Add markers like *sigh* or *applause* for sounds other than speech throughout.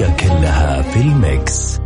كلها في ال mix.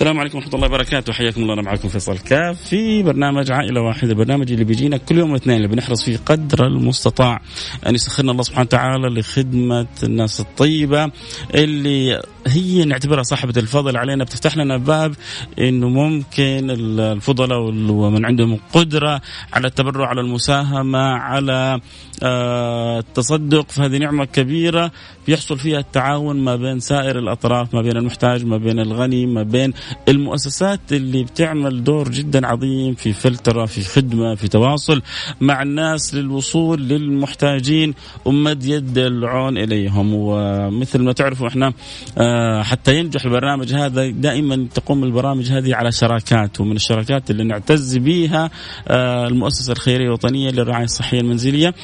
السلام عليكم ورحمة الله وبركاته. حياكم الله أنا معكم فيصل كاف في برنامج عائلة واحدة البرنامج اللي بيجينا كل يوم الاثنين اللي بنحرص فيه قدر المستطاع أن يسخرنا الله سبحانه وتعالى لخدمة الناس الطيبة اللي هي نعتبرها صاحبة الفضل علينا بتفتح لنا باب إنه ممكن الفضلاء ومن عندهم قدرة على التبرع على المساهمة على آه، التصدق فهذه نعمة كبيرة بيحصل فيها التعاون ما بين سائر الأطراف ما بين المحتاج ما بين الغني ما بين المؤسسات اللي بتعمل دور جدا عظيم في فلترة في خدمة في تواصل مع الناس للوصول للمحتاجين ومد يد العون إليهم. ومثل ما تعرفوا إحنا آه، حتى ينجح البرنامج هذا دائما تقوم البرامج هذه على شراكات ومن الشراكات اللي نعتز بها آه، المؤسسة الخيرية الوطنية للرعاية الصحية المنزلية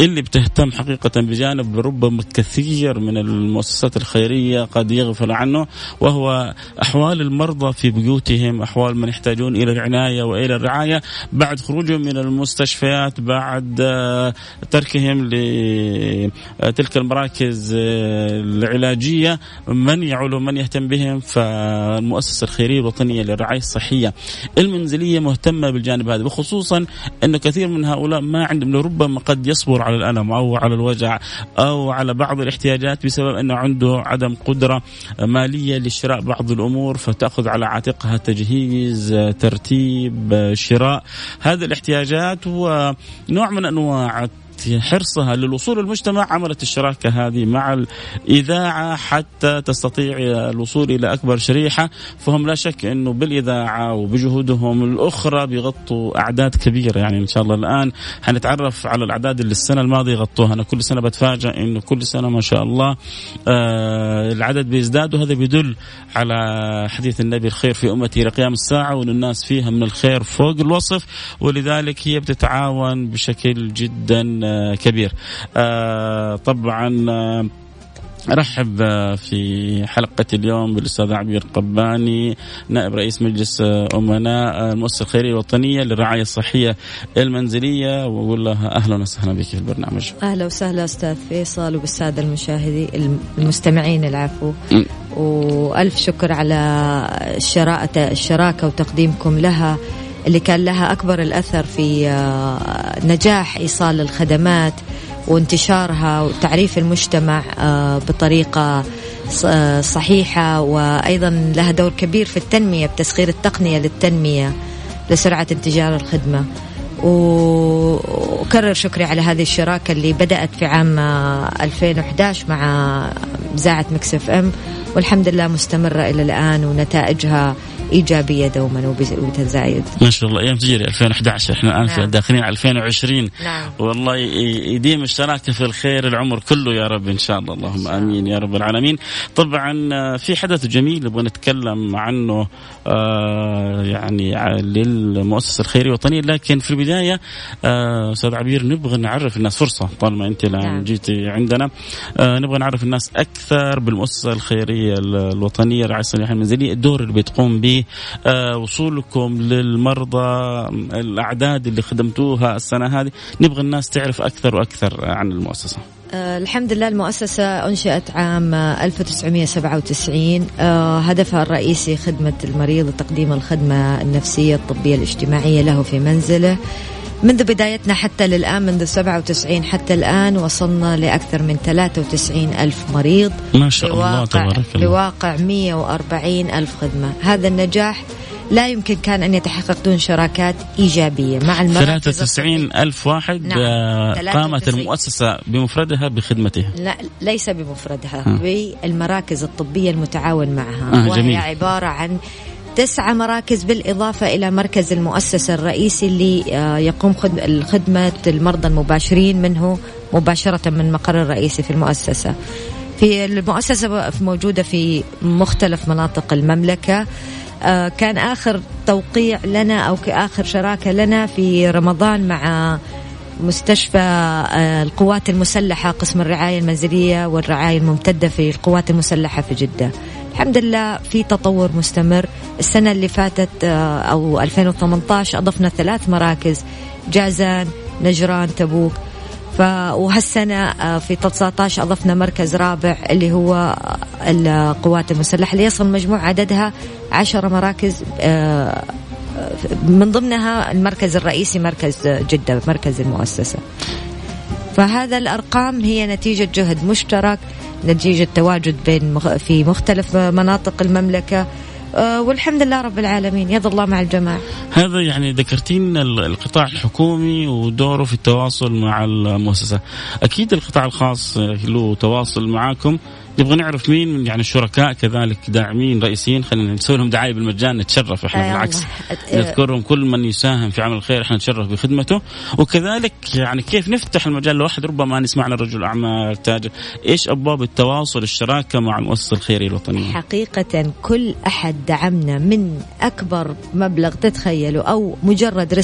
اللي بتهتم حقيقة بجانب ربما كثير من المؤسسات الخيرية قد يغفل عنه وهو أحوال المرضى في بيوتهم أحوال من يحتاجون إلى العناية وإلى الرعاية. بعد خروجهم من المستشفيات بعد آه، تركهم لتلك المراكز آه، العلاجية من يعول ومن يهتم بهم فالمؤسسة الخيرية الوطنية للرعاية الصحية المنزلية مهتمة بالجانب هذا وخصوصا أنه كثير من هؤلاء ما عندهم ربما قد يصبر على الألم أو على الوجع أو على بعض الاحتياجات بسبب أنه عنده عدم قدرة مالية لشراء بعض الأمور فتأخذ على عاتقها تجهيز ترتيب شراء هذه الاحتياجات هو نوع من أنواع حرصها للوصول للمجتمع عملت الشراكة هذه مع الإذاعة حتى تستطيع الوصول إلى أكبر شريحة. فهم لا شك أنه بالإذاعة وبجهودهم الأخرى بيغطوا أعداد كبيرة. يعني إن شاء الله الآن حنتعرف على الأعداد اللي السنة الماضية غطوها أنا كل سنة بتفاجأ أنه كل سنة ما شاء الله آه العدد بيزداد. وهذا بيدل على حديث النبي الخير في أمتي لقيام الساعة وأن الناس فيها من الخير فوق الوصف. ولذلك هي بتتعاون بشكل جدا كبير. آه، طبعا آه، أرحب في حلقة اليوم بالأستاذ عبير قباني نائب رئيس مجلس أمناء المؤسسة الخيرية الوطنية للرعاية الصحية المنزلية. وأقول لها أهلا وسهلا بك في البرنامج. أهلا وسهلا أستاذ فيصل وبالسادة المشاهدين المستمعين العفو. وألف شكر على الشراكه وتقديمكم لها. اللي كان لها أكبر الأثر في آه، نجاح إيصال الخدمات وانتشارها وتعريف المجتمع آه، بطريقة آه، صحيحة وأيضا لها دور كبير في التنمية بتسخير التقنية للتنمية لسرعة انتشار الخدمة. وكرر شكري على هذه الشراكة اللي بدأت في عام 2011 مع إذاعة مكسف أم والحمد لله مستمرة إلى الآن ونتائجها إيجابية دوما وبتزايد ما شاء الله أيام تجري 2011 إحنا الآن نعم. داخلين على 2020 نعم. والله يديم الشراكة في الخير العمر كله يا رب إن شاء الله اللهم آمين يا رب العالمين طبعا آه، في حدث جميل نبغى نتكلم عنه آه يعني للمؤسسة الخيرية الوطنيه لكن في البداية آه أستاذ عبير نبغى نعرف الناس فرصة طالما أنت الآن نعم. جيتي عندنا آه نبغى نعرف الناس أكثر بالمؤسسة الخيرية الوطنية الرعايه الصحيه المنزلية. الدور اللي بتقوم به آه، وصولكم للمرضى الأعداد اللي خدمتوها السنة هذه. نبغى الناس تعرف أكثر وأكثر عن المؤسسة. آه الحمد لله المؤسسة أنشئت عام 1997 آه هدفها الرئيسي خدمة المريض وتقديم الخدمة النفسية الطبية الاجتماعية له في منزله. منذ بدايتنا حتى للآن منذ 97 حتى الآن وصلنا لأكثر من 93 ألف مريض ما شاء الله تبارك الله بواقع 140 ألف خدمة هذا النجاح لا يمكن كان أن يتحقق دون شراكات إيجابية مع المراكز 93 ألف واحد نعم. آه، قامت 93. المؤسسة بمفردها بخدمتها لا ليس بمفردها ها. بالمراكز الطبية المتعاون معها آه، وهي جميل. عبارة عن تسعة مراكز بالإضافة إلى مركز المؤسسة الرئيسي اللي آه، يقوم خد- الخدمة المرضى المباشرين منه مباشرة من مقر الرئيسي في المؤسسة. في المؤسسة موجودة في مختلف مناطق المملكة. آه، كان آخر توقيع لنا أو آخر شراكة لنا في رمضان مع مستشفى آه، القوات المسلحة قسم الرعاية المنزلية والرعاية الممتدة في القوات المسلحة في جدة. الحمد لله في تطور مستمر. السنة اللي فاتت آه، أو 2018 أضفنا ثلاث مراكز جازان نجران تبوك. ف وهالسنة آه، في 19 أضفنا مركز رابع اللي هو القوات المسلحة. اللي يصل مجموع عددها عشر مراكز آه، من ضمنها المركز الرئيسي مركز جدة مركز المؤسسة. فهذا الأرقام هي نتيجة جهد مشترك نتيجة تواجد بين. في مختلف مناطق المملكة. آه، والحمد لله رب العالمين. يد الله مع الجماعة. هذا يعني ذكرتين ال- القطاع الحكومي ودوره في التواصل مع المؤسسة. أكيد القطاع الخاص له تواصل معاكم. نبغى نعرف مين من يعني الشركاء كذلك داعمين رئيسيين خلينا نسوي لهم دعاية بالمجان نتشرف إحنا آه، بالعكس. الله. نذكرهم كل من يساهم في عمل الخير إحنا نتشرف بخدمته. وكذلك يعني كيف نفتح المجال لواحد؟ ربما نسمعنا رجل أعمال تاجر. إيش أبواب التواصل الشراكة مع المؤسسة الخيرية الوطنية؟ حقيقة كل أحد دعمنا من أكبر مبلغ تتخيله أو مجرد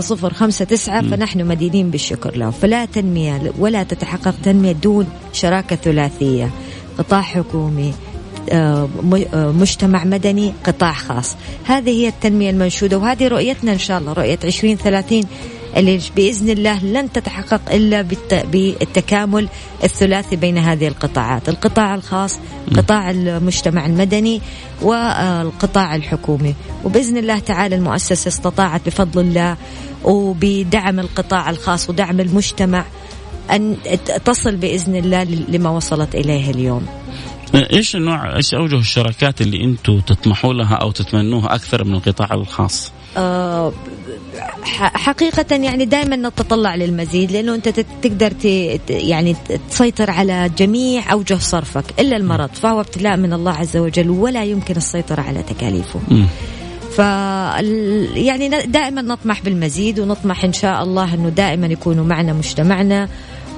صفر خمسة تسعة فنحن مدينين بالشكر له. فلا تنمية ولا تتحقق تنمية دون شراكة ثلاثية. قطاع حكومي آه، آه، مجتمع مدني قطاع خاص. هذه هي التنمية المنشودة وهذه رؤيتنا إن شاء الله رؤية 2030 اللي بإذن الله لن تتحقق إلا بالت- بالتكامل الثلاثي بين هذه القطاعات. القطاع الخاص قطاع المجتمع المدني والقطاع الحكومي. وبإذن الله تعالى المؤسسة استطاعت بفضل الله وبدعم القطاع الخاص ودعم المجتمع أن تصل بإذن الله لما وصلت إليه اليوم إيش النوع إيش أوجه الشراكات اللي أنتم تطمحوا لها أو تتمنوها أكثر من القطاع الخاص؟ آه، حقيقة يعني دائما نتطلع للمزيد لأنه أنت تقدر ت- يعني تسيطر على جميع أوجه صرفك إلا المرض فهو ابتلاء من الله عز وجل ولا يمكن السيطرة على تكاليفه. ف يعني دائما نطمح بالمزيد ونطمح إن شاء الله أنه دائما يكونوا معنا مجتمعنا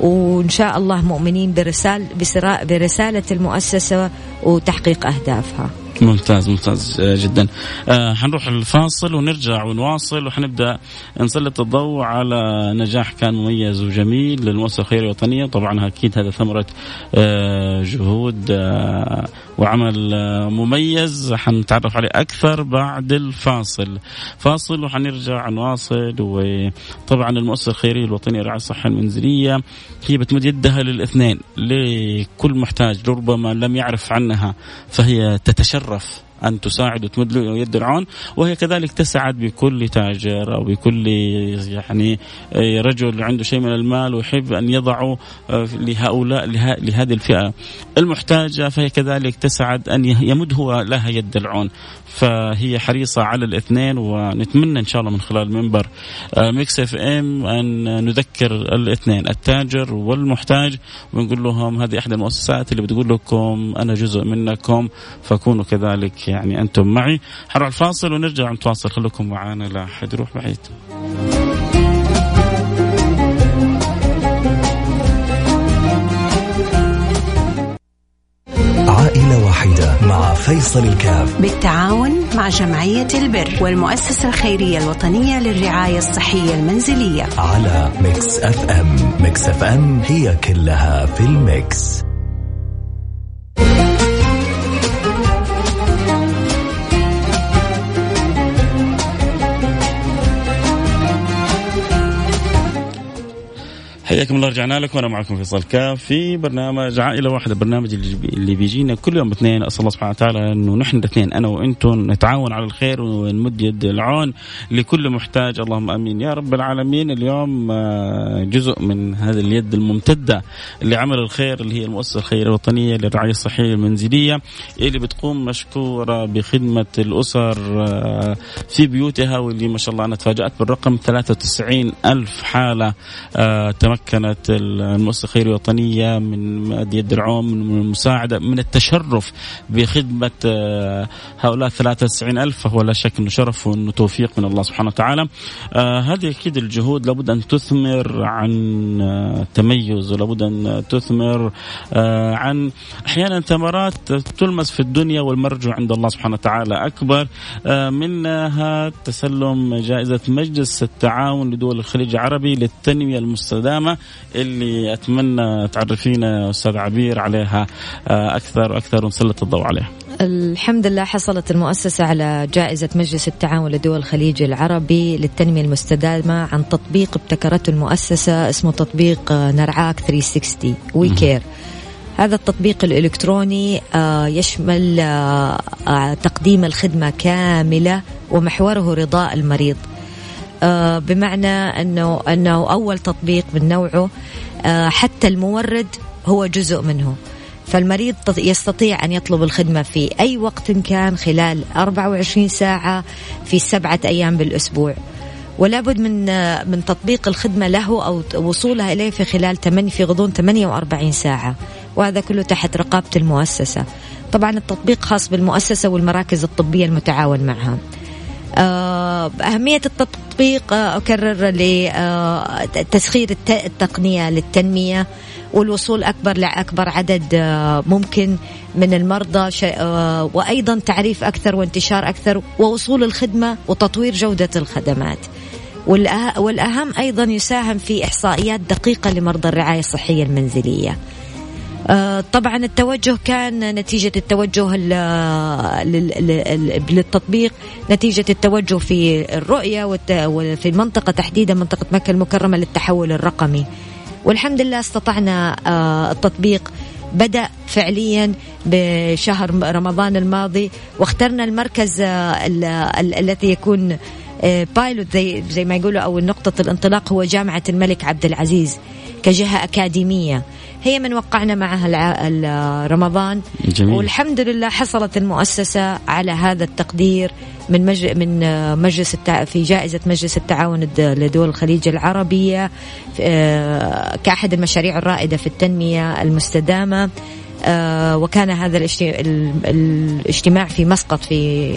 وإن شاء الله مؤمنين برسال بسرا- برسالة المؤسسة وتحقيق أهدافها. ممتاز ممتاز آه، جدا. آه حنروح الفاصل ونرجع ونواصل وحنبدأ نسلط الضوء على نجاح كان مميز وجميل للمؤسسة الخيريه الوطنية. طبعا أكيد هذا ثمرة آه جهود آه وعمل آه مميز. حنتعرف عليه أكثر بعد الفاصل. فاصل وحنرجع نواصل. وطبعا المؤسسة الخيرية الوطنية للرعايه الصحيه المنزلية هي بتمد يدها للاثنين. لكل محتاج ربما لم يعرف عنها فهي تتشرف يتعرف أن تساعد وتمد له يد العون وهي كذلك تسعد بكل تاجر أو بكل يعني رجل عنده شيء من المال ويحب أن يضعه لهؤلاء له- لهذه الفئة. المحتاجة فهي كذلك تسعد أن يمد هو لها يد العون. فهي حريصة على الاثنين ونتمنى إن شاء الله من خلال منبر آه، Mix FM أن نذكر الاثنين التاجر والمحتاج ونقول لهم هذه إحدى المؤسسات اللي بتقول لكم أنا جزء منكم فكونوا كذلك يعني أنتم معي. حنروح الفاصل ونرجع نتواصل. خليكم معنا لا أحد يروح بعيد. عائلة واحدة مع فيصل الكاف. بالتعاون مع جمعية البر والمؤسسة الخيرية الوطنية للرعاية الصحية المنزلية. على Mix FM. Mix FM هي كلها في ال mix. حياكم الله رجعنا لكم. وأنا معكم فيصل كاف في برنامج عائلة واحدة برنامج اللي بيجينا كل يوم اثنين. أسأل الله سبحانه وتعالى إنه نحن الاثنين أنا وأنتم نتعاون على الخير ونمد يد العون لكل محتاج. اللهم آمين. يا رب العالمين اليوم آه، جزء من هذه اليد الممتدة لعمل الخير اللي هي المؤسسة الخيرية الوطنية للرعاية الصحية المنزلية اللي بتقوم مشكورة بخدمة الأسر آه، في بيوتها واللي ما شاء الله أنا تفاجأت بالرقم 93 ألف حالة آه، تمكنت المؤسسة الوطنية من مد يد العون من المساعدة من التشرف بخدمة آه، هؤلاء 93 ألف فهو لا شك إنه شرف وإنه توفيق من الله سبحانه وتعالى. آه، هذه أكيد الجهود لابد أن تثمر عن آه، تميز ولابد أن تثمر عن أحيانا ثمرات تلمس في الدنيا والمرجو عند الله سبحانه وتعالى. أكبر منها تسلم جائزة مجلس التعاون لدول الخليج العربي للتنمية المستدامة. اللي أتمنى تعرفينا أستاذ عبير عليها آه، أكثر وأكثر ونسلط الضوء عليها. الحمد لله حصلت المؤسسة على جائزة مجلس التعاون لدول الخليج العربي للتنمية المستدامة عن تطبيق ابتكرته المؤسسة اسمه تطبيق آه، نرعاك 360 وي كير. هذا التطبيق الإلكتروني آه، يشمل تقديم الخدمة كاملة ومحوره رضاء المريض. بمعنى انه أنه أول تطبيق من نوعه آه، حتى المورد هو جزء منه. فالمريض يستطيع أن يطلب الخدمة في أي وقت كان خلال 24 ساعة في سبعة أيام بالأسبوع. ولا بد من آه، من تطبيق الخدمة له أو وصولها إليه في خلال 8 في غضون 48 ساعة. وهذا كله تحت رقابة المؤسسة. طبعا التطبيق خاص بالمؤسسة والمراكز الطبية المتعاون معها. أهمية التطبيق آه، أكرر لتسخير آه، التقنية للتنمية والوصول أكبر لأكبر عدد آه، ممكن من المرضى وأيضا تعريف أكثر وانتشار أكثر ووصول الخدمة وتطوير جودة الخدمات. والأهم أيضا يساهم في إحصائيات دقيقة لمرضى الرعاية الصحية المنزلية. طبعا التوجه كان نتيجة التوجه للتطبيق نتيجة التوجه في الرؤية وفي المنطقة تحديدا منطقة مكة المكرمة للتحول الرقمي. والحمد لله استطعنا آه، التطبيق. بدأ فعليا بشهر رمضان الماضي واخترنا المركز آه، الذي يكون بايلوت زي زي ما يقولوا أو نقطة الانطلاق هو جامعة الملك عبد العزيز كجهة أكاديمية. هي من وقعنا معها رمضان جميل. والحمد لله حصلت المؤسسة على هذا التقدير من مج... من مجلس التع... في جائزة مجلس التعاون لدول الخليج العربية آه، كأحد المشاريع الرائدة في التنمية المستدامة. آه، وكان هذا الاجتماع في مسقط في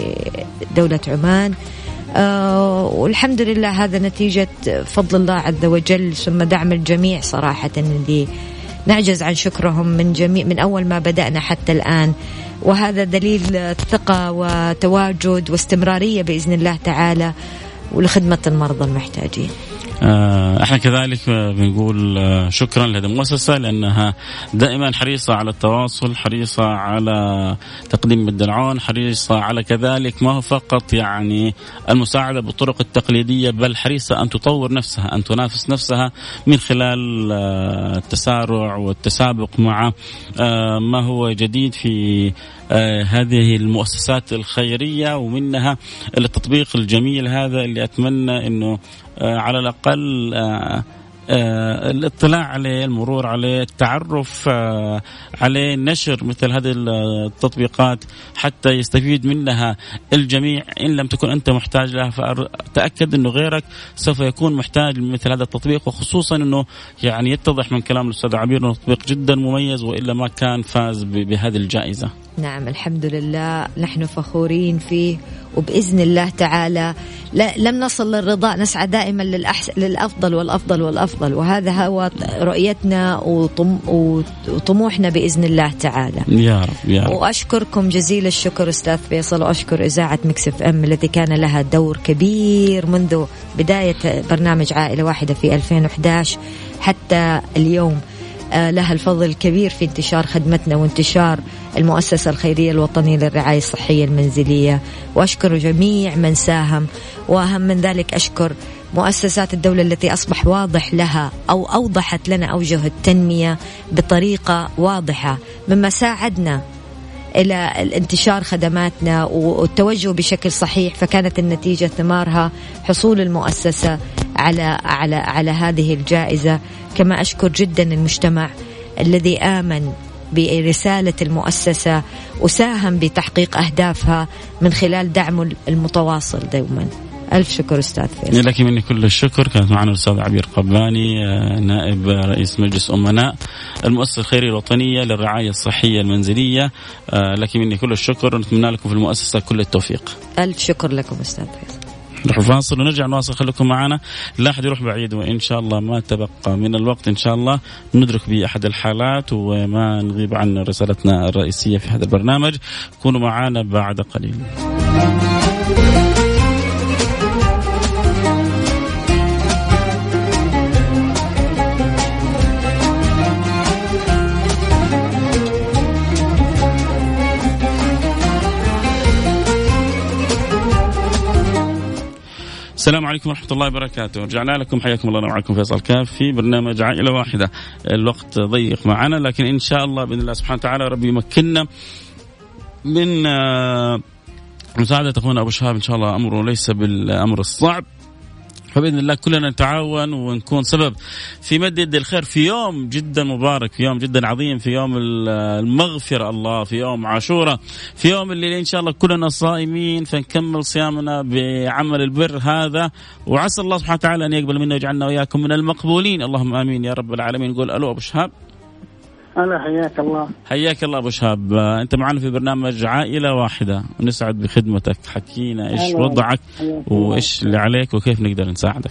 دولة عمان. آه والحمد لله هذا نتيجة فضل الله عز وجل ثم دعم الجميع صراحة اللي نعجز عن شكرهم من جميع من أول ما بدأنا حتى الآن. وهذا دليل ثقة وتواجد واستمرارية بإذن الله تعالى ولخدمة المرضى المحتاجين. آه، إحنا كذلك بنقول آه، شكرا لهذه المؤسسة لأنها دائما حريصة على التواصل، حريصة على تقديم الدرعون، حريصة على كذلك ما هو فقط يعني المساعدة بالطرق التقليدية بل حريصة أن تطور نفسها، أن تنافس نفسها من خلال آه، التسارع والتسابق مع ما هو جديد في هذه المؤسسات الخيرية ومنها التطبيق الجميل هذا اللي أتمنى إنه آه، على الأقل آه، آه، الاطلاع عليه المرور عليه التعرف عليه نشر مثل هذه التطبيقات حتى يستفيد منها الجميع. إن لم تكن أنت محتاج لها فتأكد أنه غيرك سوف يكون محتاج لمثل هذا التطبيق. وخصوصا أنه يعني يتضح من كلام الأستاذ عبير أنه تطبيق جدا مميز وإلا ما كان فاز بهذه الجائزة. نعم الحمد لله. نحن فخورين فيه. وبإذن الله تعالى لم نصل للرضا نسعى دائما للأحسن للأفضل والأفضل والأفضل. وهذا هو رؤيتنا وطم وطموحنا بإذن الله تعالى. يا رب يا رب. وأشكركم جزيل الشكر أستاذ فيصل وأشكر إذاعة مكسف أم التي كان لها دور كبير منذ بداية برنامج عائلة واحدة في 2011 حتى اليوم. لها الفضل الكبير في انتشار خدمتنا وانتشار المؤسسة الخيرية الوطنية للرعاية الصحية المنزلية. وأشكر جميع من ساهم. وأهم من ذلك أشكر مؤسسات الدولة التي أصبح واضح لها أو أوضحت لنا أوجه التنمية بطريقة واضحة مما ساعدنا إلى انتشار خدماتنا والتوجه بشكل صحيح فكانت النتيجة ثمارها حصول المؤسسة على على على هذه الجائزة. كما أشكر جدا المجتمع الذي آمن برسالة المؤسسة وساهم بتحقيق أهدافها من خلال دعمه المتواصل دوما. ألف شكر أستاذ فيصل. لك مني كل الشكر كانت معنا الأستاذ عبير قباني آه، نائب رئيس مجلس أمناء المؤسسة الخيرية الوطنية للرعاية الصحية المنزلية. آه، لك مني كل الشكر ونتمنى لكم في المؤسسة كل التوفيق. ألف شكر لكم أستاذ فيصل. نروح فاصل ونرجع نواصل. خليكم معنا. لا أحد يروح بعيد وإن شاء الله ما تبقى من الوقت. إن شاء الله ندرك بأحد الحالات وما نغيب عن رسالتنا الرئيسية في هذا البرنامج. كونوا معنا بعد قليل. السلام عليكم ورحمة الله وبركاته. رجعنا لكم حياكم الله معكم فيصل كاف في برنامج عائلة واحدة. الوقت ضيق معنا لكن إن شاء الله بإذن الله سبحانه وتعالى ربي يمكننا من آه، مساعدة أخونا أبو شهاب. إن شاء الله أمره ليس بالأمر الصعب. فبإذن الله كلنا نتعاون ونكون سبب في مد يد الخير في يوم جدا مبارك في يوم جدا عظيم في يوم المغفرة الله في يوم عاشوراء في يوم اللي إن شاء الله كلنا صائمين فنكمل صيامنا بعمل البر هذا. وعسى الله سبحانه وتعالى أن يقبل منا ويجعلنا وإياكم من المقبولين. اللهم آمين يا رب العالمين. نقول ألو أبو شهاب. هلا حياك الله. حياك الله أبو شهاب. أنت معنا في برنامج عائلة واحدة. ونسعد بخدمتك. حكينا إيش وضعك وإيش اللي عليك وكيف نقدر نساعدك.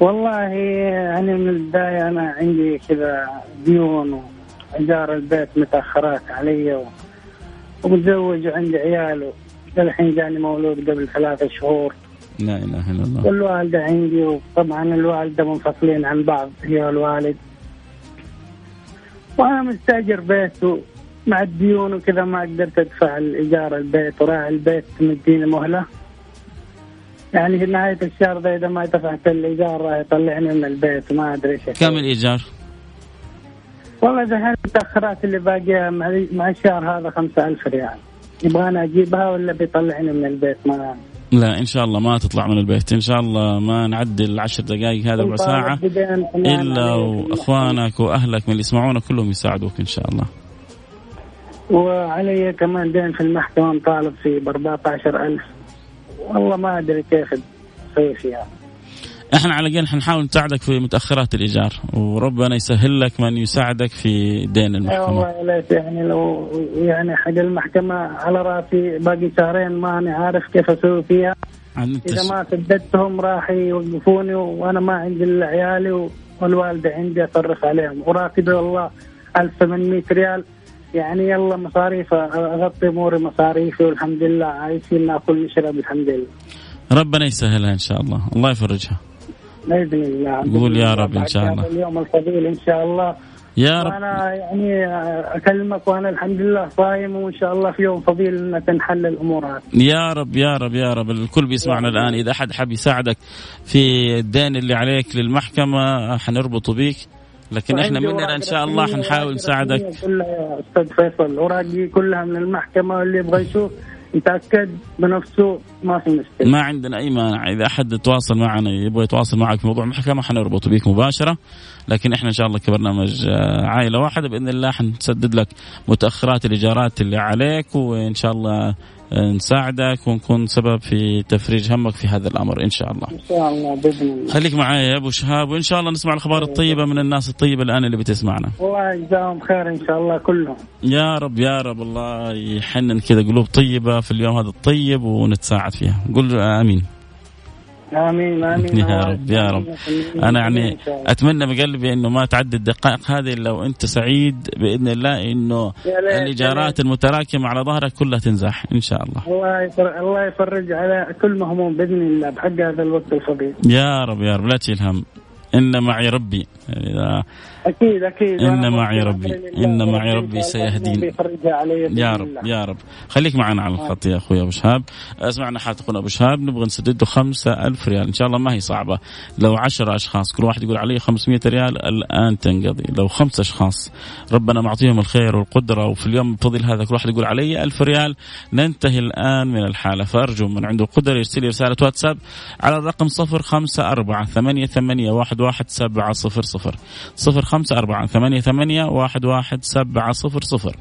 والله يعني من البداية أنا عندي كذا ديون وإيجار البيت متأخرات علي ومتزوج وعندي عيال للحين جاني مولود قبل ثلاثة شهور. لا إله إلا الله. والوالدة عندي وطبعا الوالدة منفصلين عن بعض هي والوالد. وأنا مستاجر بيت مع الديون وكذا ما قدرت ادفع الإيجار البيت وراعي البيت مديني مهلة. يعني في نهاية الشهر ذا إذا ما دفعت الإيجار راح يطلعني من البيت ما أدري إيش. كم الإيجار؟ والله دحين التاخرات اللي باقية مع الشهر هذا 5000 ريال. يبغى أنا أجيبها ولا بيطلعني من البيت؟ ما لا إن شاء الله ما تطلع من البيت. إن شاء الله ما نعدي العشر دقائق هذا ربع ساعة إلا وأخوانك وأهلك من اللي يسمعونا كلهم يساعدوك إن شاء الله. وعلي كمان دين في المحكمة مطالب فيه ب 14000 والله ما أدري كيف أسوي فيها إحنا على الأقل حنحاول نساعدك في متأخرات الإيجار وربنا يسهل لك من يساعدك في دين المحكمة. والله ليت يعني لو يعني حق المحكمة على رأسي باقي شهرين ماني عارف كيف أسوي فيها. إذا ما سددتهم راح يوقفوني وأنا ما عندي إلا عيالي والوالدة عندي اصرف عليهم وراتبي والله 1800 ريال يعني يلا مصاريف أغطي أموري مصاريفي والحمد لله عايشين ناكل نشرب الحمد لله. ربنا يسهلها إن شاء الله، الله يفرجها. باذن الله قول يا رب إن شاء الله. اليوم الفضيل إن شاء الله. يا رب. أنا يعني أكلمك وأنا الحمد لله صايم وإن شاء الله في يوم فضيل ان تنحل الأمور هذه. يا رب يا رب يا رب. الكل بيسمعنا الآن. إذا أحد حاب يساعدك في الدين اللي عليك للمحكمة حنربطه بيك. لكن إحنا مننا إن شاء الله حنحاول نساعدك. أستاذ فيصل. اوراقي كلها من المحكمة واللي يبغى يشوف يتأكد بنفسه ما في مشكلة. ما عندنا أي مانع. إذا أحد تواصل معنا يبغى يتواصل معك في موضوع المحكمة حنربطه بيك مباشرة. لكن إحنا إن شاء الله كبرنامج آه، عائلة واحدة بإذن الله حنسدد لك متأخرات الإيجارات اللي عليك وإن شاء الله نساعدك ونكون سبب في تفريج همك في هذا الأمر إن شاء الله. إن شاء الله بإذن الله. خليك معي يا أبو شهاب وإن شاء الله نسمع الأخبار الطيبة من الناس الطيبة الآن اللي بتسمعنا. الله يجزاهم خير إن شاء الله كلهم. يا رب يا رب الله يحنن كذا قلوب طيبة في اليوم هذا الطيب ونتساعد فيها. قل آمين. آمين آمين يا رب يا رب. أنا يعني أتمنى من قلبي إنه ما تعدي الدقائق هذه لو انت سعيد بإذن الله إنه الايجارات المتراكمة على ظهرك كلها تنزاح إن شاء الله. الله يفرج الله يفرج على كل مهموم بإذن الله بحق هذا الوقت الفضيل. يا رب يا رب. لا تشيل هم. إن معي ربي. إذا أكيد أكيد. إن معي ربي. إن معي ربي سيهدين. يا رب يا رب. خليك معنا على الخط يا أخوي أبو شهاب. اسمعنا حالة اخونا أبو شهاب. نبغى نسدد له 5000 ريال. إن شاء الله ما هي صعبة. لو 10 أشخاص كل واحد يقول علي 500 ريال الآن تنقضي. لو خمس أشخاص ربنا معطيهم الخير والقدرة وفي اليوم الفضيل هذا كل واحد يقول علي 1000 ريال. ننتهي الآن من الحالة. فأرجو من عنده قدرة يرسل لي رسالة واتساب على الرقم 054 88 11700 صفر خمسة أربعة ثمانية ثمانية واحد واحد سبعة صفر صفر.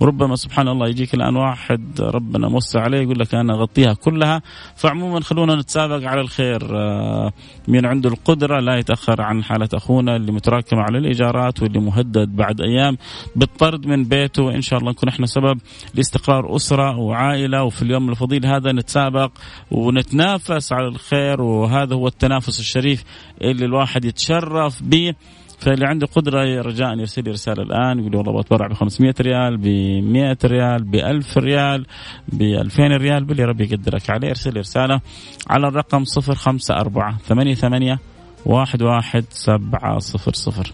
وربما سبحان الله يجيك الآن واحد ربنا موسع عليه يقول لك أنا أغطيها كلها. فعموما خلونا نتسابق على الخير. آه، من عنده القدرة لا يتأخر عن حالة أخونا اللي متراكم على الإيجارات واللي مهدد بعد أيام بالطرد من بيته. إن شاء الله نكون إحنا سبب لاستقرار أسرة وعائلة. وفي اليوم الفضيل هذا نتسابق ونتنافس على الخير. وهذا هو التنافس الشريف اللي الواحد يتشرف به فاللي عنده قدرة رجاء يرسل لي رسالة الآن يقول والله بتبرع ب 500 ريال ب 100 ريال ب 1000 ريال ب 2000 ريال باللي ربي يقدرك عليه. ارسل لي رسالة على الرقم 054 88 11700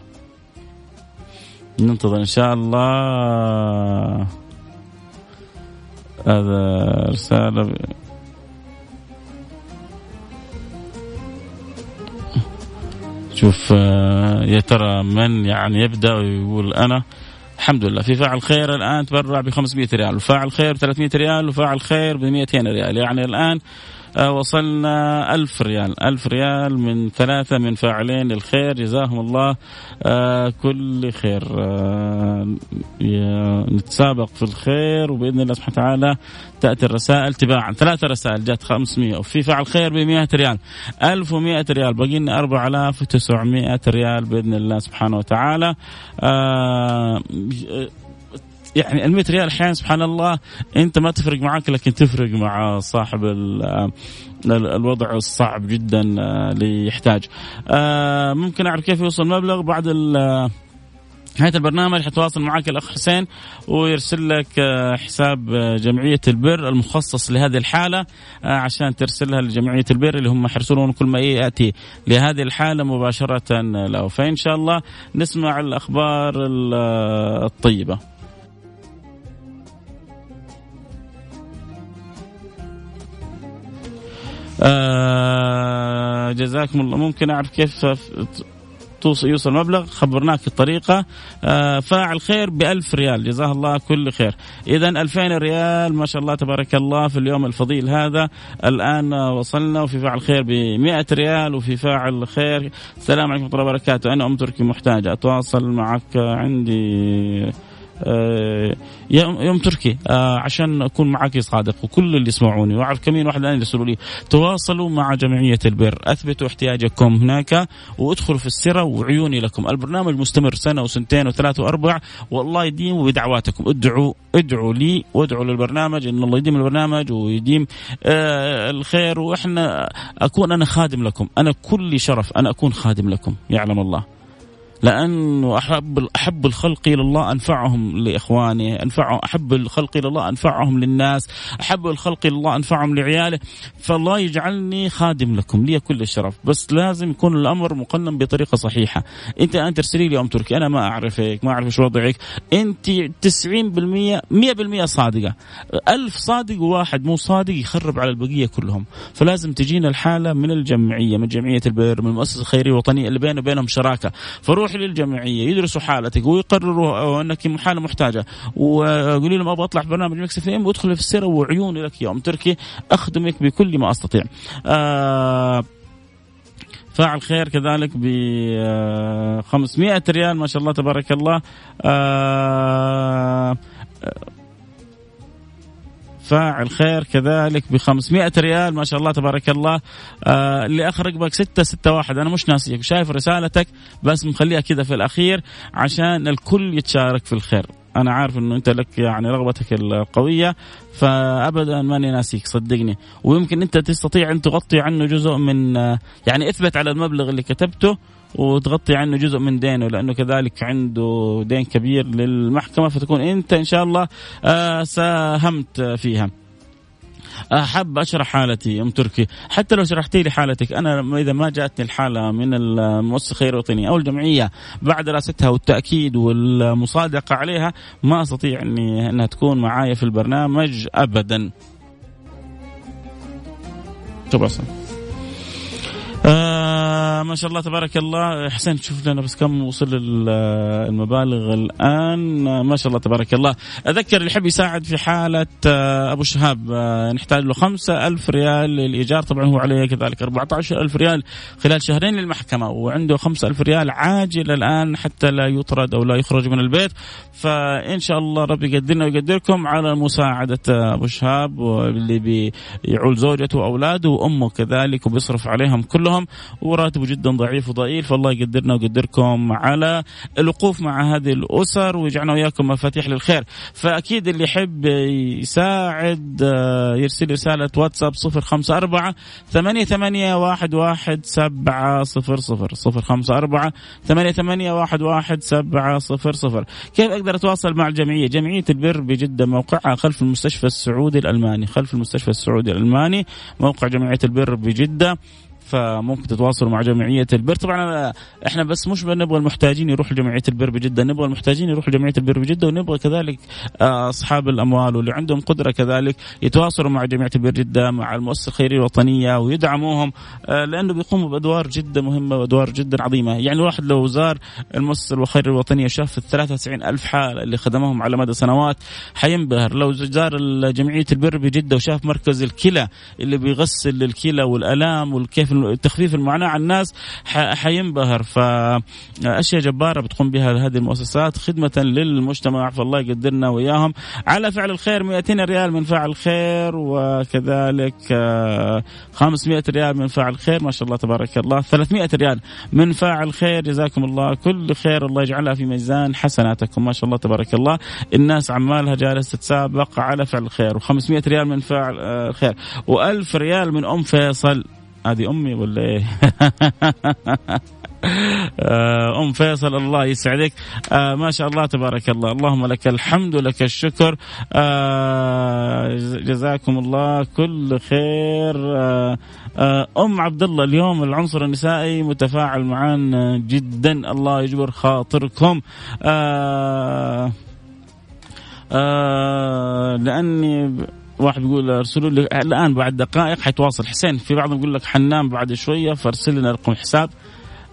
ننتظر إن شاء الله. هذا رسالة شوف آه، يا ترى من يعني يبدأ ويقول أنا؟ الحمد لله في فاعل خير الآن تبرع ب 500 ريال وفاعل خير ب 300 ريال وفاعل خير ب 200 ريال. يعني الآن وصلنا ألف ريال. ألف ريال من ثلاثة من فاعلين للخير جزاهم الله آه، كل خير. آه، نتسابق في الخير وبإذن الله سبحانه وتعالى تأتي الرسائل تباعا. ثلاثة رسائل جات 500 وفي فاعل خير ب 100 ريال 1100 ريال. باقي لنا 4900 ريال بإذن الله سبحانه وتعالى. يعني ال 100 ريال أحيانا سبحان الله أنت ما تفرق معك لكن تفرق مع صاحب الوضع الصعب جدا آه، اللي يحتاج. آه، ممكن أعرف كيف يوصل المبلغ؟ بعد نهايه البرنامج حتواصل معك الأخ حسين ويرسل لك آه، حساب جمعية البر المخصص لهذه الحالة عشان ترسلها لجمعية البر اللي هم يحرسون كل ما يأتي لهذه الحالة مباشرة له فإن شاء الله نسمع الأخبار الطيبة. آه جزاكم الله. ممكن أعرف كيف توصل يوصل المبلغ خبرناك الطريقة. آه فاعل خير بألف ريال. جزاه الله كل خير. إذا ألفين ريال ما شاء الله تبارك الله في اليوم الفضيل هذا. الآن وصلنا وفي فاعل خير بمئة ريال وفي فاعل خير. السلام عليكم ورحمة الله وبركاته. أنا أم تركي محتاجة. أتواصل معك عندي. يوم تركي. آه، عشان أكون معك صادق وكل اللي يسمعوني. وأعرف كمين واحد الآن يرسلوا لي تواصلوا مع جمعية البر أثبتوا احتياجكم هناك وادخلوا في السرة وعيوني لكم. البرنامج مستمر سنة وسنتين وثلاث وأربع. والله يديم بدعواتكم ادعوا ادعوا لي وادعوا للبرنامج إن الله يديم البرنامج ويديم آه الخير. وإحنا أكون أنا خادم لكم. أنا كل شرف أنا أكون خادم لكم. يعلم الله. لأنه أحب أحب الخلق إلى الله أنفعهم لاخواني انفعهم أحب الخلق إلى الله أنفعهم للناس أحب الخلق إلى الله أنفعهم لعياله. فالله يجعلني خادم لكم لي كل الشرف. بس لازم يكون الأمر مقنن بطريقة صحيحة. أنت الآن ترسلي لي ام تركي أنا ما أعرفك ما أعرف إيش وضعك. أنت 90% 100% صادقة. ألف صادق وواحد مو صادق يخرب على البقية كلهم. فلازم تجينا الحالة من الجمعية من جمعية البر من المؤسسه الخيريه الوطنيه اللي بينه وبينهم شراكة. فروح يروحوا للجمعية يدرسوا حالتك ويقرروا أنك حالة محتاجة وقولي لهم أبغى أطلع برنامج Mix FM وأدخل في السيرة وعيوني لك يوم تركي أخدمك بكل ما أستطيع. آه فاعل خير كذلك ب 500 ريال ما شاء الله تبارك الله آه فاعل خير كذلك ب 500 ريال. ما شاء الله تبارك الله. آه اللي اخر رقمك 6 6 1 أنا مش ناسيك. شايف رسالتك بس مخليها كذا في الأخير عشان الكل يتشارك في الخير. أنا عارف إنه أنت لك يعني رغبتك القوية فابدا ماني ناسيك. صدقني. ويمكن أنت تستطيع أن تغطي عنه جزء من آه، يعني إثبت على المبلغ اللي كتبته وتغطي عنه جزء من دينه لأنه كذلك عنده دين كبير للمحكمة فتكون أنت إن شاء الله آه، ساهمت فيها. أحب أشرح حالتي أم تركي. حتى لو شرحتي لي حالتك أنا إذا ما جاتني الحالة من المؤسسة الخيريه الوطنيه أو الجمعية بعد دراستها والتأكيد والمصادقة عليها ما أستطيع اني إنها تكون معايا في البرنامج ابدا. شكرا. آه ما شاء الله تبارك الله. حسين شوف لنا بس كم وصل المبالغ الآن. ما شاء الله تبارك الله. أذكر اللي يحب يساعد في حالة آه أبو شهاب آه نحتاج له خمسة ألف ريال للإيجار. طبعا هو عليه كذلك 14 ألف ريال خلال شهرين للمحكمة وعنده خمسة ألف ريال عاجل الآن حتى لا يطرد أو لا يخرج من البيت. فإن شاء الله ربي يقدرنا ويقدركم على مساعدة أبو شهاب واللي بيعول زوجته وأولاده وأمه كذلك وبيصرف عليهم كلهم. وراتبه جدا ضعيف وضئيل فالله يقدرنا ويقدركم على الوقوف مع هذه الأسر ويجعلنا وياكم مفاتيح للخير. فأكيد اللي يحب يساعد يرسل رسالة واتساب 054 ثمانية ثمانية واحد واحد سبعة صفر صفر صفر خمسة أربعة ثمانية ثمانية واحد واحد سبعة صفر صفر. كيف أقدر أتواصل مع الجمعية؟ جمعية البر بجدة موقعها خلف المستشفى السعودي الألماني. خلف المستشفى السعودي الألماني موقع جمعية البر بجدة. فممكن تتواصلوا مع جمعية البر. طبعا إحنا بس مش نبغى المحتاجين يروحوا لجمعيه البر بجدة. نبغى المحتاجين يروحوا لجمعيه البر بجدة ونبغى كذلك آه، أصحاب الأموال واللي عندهم قدرة كذلك يتواصلوا مع جمعية البر جده مع المؤسسة الخيرية الوطنية ويدعموهم آه، لأنه بيقوموا بأدوار جدا مهمة وأدوار جدا عظيمة. يعني الواحد لو زار المؤسسة الخيرية الوطنية شاف ال 93 ألف حالة اللي خدمهم على مدى سنوات حينبهر. لو زار جمعية البر بجدة وشاف مركز الكلى اللي بيغسل الكلى والآلام وكيف تخفيف المعاناة على الناس حينبهر. فأشياء جبارة بتقوم بها هذه المؤسسات. خدمة للمجتمع فالله يقدرنا وياهم. على فعل الخير 200 ريال من فاعل خير وكذلك 500 ريال من فاعل خير. ما شاء الله تبارك الله. 300 ريال من فاعل خير. جزاكم الله. كل خير الله يجعلها في ميزان حسناتكم. ما شاء الله تبارك الله. الناس عمالها جالسة تتسابق على فعل الخير. و500 ريال من فاعل الخير و1000 ريال من أم فيصل. هذه أمي ولا إيه؟ *laughs* آه، أم فيصل الله يسعدك. آه ما شاء الله تبارك الله. اللهم لك الحمد ولك الشكر. آه جزاكم الله كل خير. آه آه أم عبد الله اليوم العنصر النسائي متفاعل معانا جدا. الله يجبر خاطركم. آه لأني واحد بيقول أرسلوا لي الآن بعد دقائق حيتواصل. حسين في بعضهم يقول لك حنام بعد شوية فارسل لنا رقم حساب.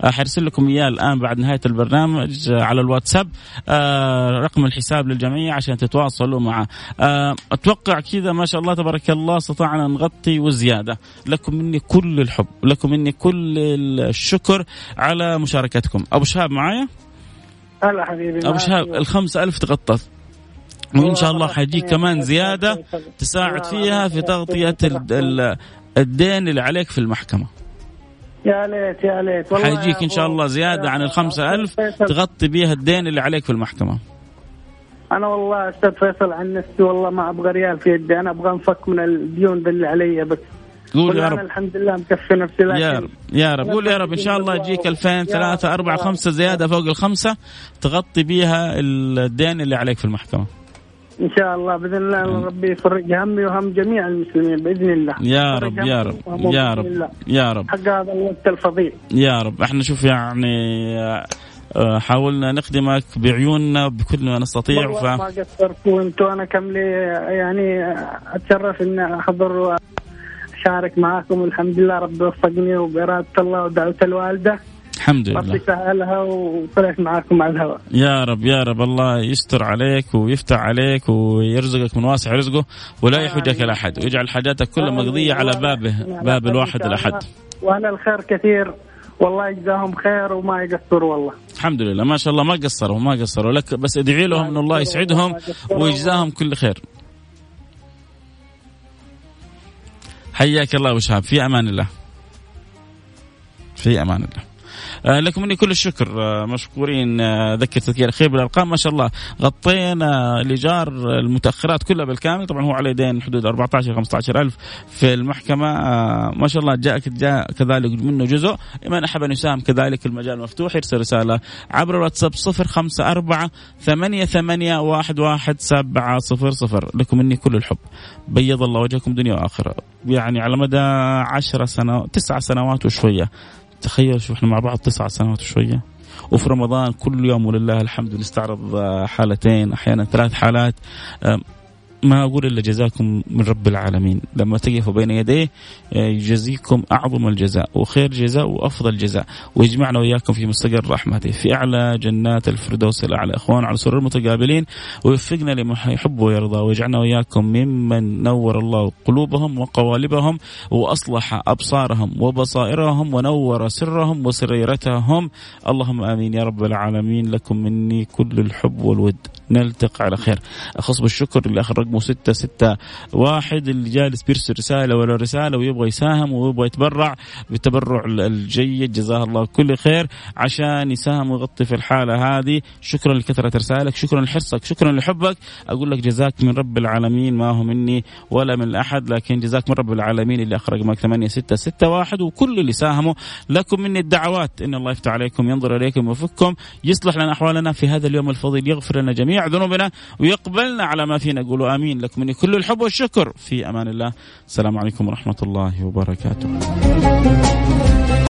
آه، حيرسل لكم إياه الآن بعد نهاية البرنامج على الواتساب. آه رقم الحساب للجمعيه عشان تتواصلوا معه. آه أتوقع كذا ما شاء الله تبارك الله استطعنا نغطي وزيادة. لكم مني كل الحب لكم مني كل الشكر على مشاركتكم. أبو شهاب معايا؟ هلا حبيبي أبو شهاب الخمسة ألف تغطت وإن شاء الله حيجيك كمان زيادة تساعد فيها في تغطية الدين اللي عليك في المحكمة. يا ليت يا ليت. والله حيجيك إن شاء الله زيادة عن الخمسة ألف تغطي بيها الدين اللي عليك في المحكمة. أنا والله أستاذ فيصل عن نفسي والله ما أبغى ريال في يدي. أنا أبغى أنفك من الديون اللي علي بس. قول يا رب. الحمد لله مكفي نفسي لكن يا رب يا رب. قول يا رب إن شاء الله يجيك 2000 3 4 5 زيادة فوق الخمسة تغطي بيها الدين اللي عليك في المحكمة. إن شاء الله بإذن الله ربي يفرج همي وهم جميع المسلمين بإذن الله. يا رب يا رب يا رب يا رب. حق هذا الوقت الفضيل. يا رب. إحنا شوف يعني آه، حاولنا نخدمك بعيوننا بكل ما نستطيع ف... ما قصرت وأنتم أنا كم لي يعني أتشرف ان أحضر وأشارك معاكم. والحمد لله ربي وفقني وبإرادة الله ودعوة الوالدة. الحمد لله. ربي سهلها وطلعت معاكم على الهواء. يا رب يا رب. الله يستر عليك ويفتح عليك ويرزقك من واسع رزقه ولا يحجك أحد ويجعل حاجاتك كلها مقضية على بابه باب الواحد الاحد وأنا الخير كثير. والله يجزاهم خير وما يقصروا والله. الحمد لله. ما شاء الله ما قصروا ما قصروا. لك بس ادعي لهم إن الله يسعدهم ويجزاهم كل خير. حياك الله أبو شهاب. في أمان الله. في أمان الله. آه لكم مني كل الشكر. آه مشكورين آه ذكر تذكير خير بالأرقام. ما شاء الله غطينا الإيجار المتأخرات كلها بالكامل. طبعا هو على يدين حدود 14 15 ألف في المحكمة. آه ما شاء الله جاء جاء كذلك منه جزء. من أحب أن يساهم كذلك المجال مفتوح. يرسل رسالة عبر الواتساب 054 ثمانية ثمانية واحد واحد سبعة صفر صفر. لكم مني كل الحب. بيض الله وجهكم دنيا وآخرة. يعني على مدى عشر سنوات تسع سنوات وشوية. تخيل شو إحنا مع بعض تسع سنوات وشوية. وفي رمضان كل يوم ولله الحمد نستعرض حالتين أحيانا ثلاث حالات. ما أقول إلا جزاكم من رب العالمين. لما تقفوا بين يديه آه، يجزيكم أعظم الجزاء وخير جزاء وأفضل جزاء. ويجمعنا وإياكم في مستقر رحمته. في أعلى جنات الفردوس الأعلى. إخوان على سرور متقابلين ويوفقنا لما يحب ويرضى. ويجعلنا وإياكم ممن نور الله قلوبهم وقوالبهم وأصلح أبصارهم وبصائرهم ونور سرهم وسريرتهم. اللهم آمين يا رب العالمين. لكم مني كل الحب والود. نلتقي على خير. أخص بالشكر لأخ رقمه ستة ستة واحد اللي جالس بيرسل رسالة ولا رسالة ويبغى يساهم ويبغى يتبرع بالتبرع الجيد. جزاه الله كل خير عشان يساهم ويغطي في الحالة هذه. شكرا لكثرة رسالك شكرا لحرصك شكرا لحبك. أقول لك جزاك من رب العالمين. ما هو مني ولا من أحد لكن جزاك من رب العالمين. اللي ستة ستة واحد وكل اللي ساهموا. لكم مني الدعوات. إن الله يفتح عليكم ينظر إليكم ويفككم يصلح لنا أحوالنا. في هذا اليوم الفضيل يغفر لنا جميع ذنوبنا ويقبلنا على ما فينا. قولوا آمين. لكم مني كل الحب والشكر. في أمان الله. السلام عليكم ورحمة الله وبركاته.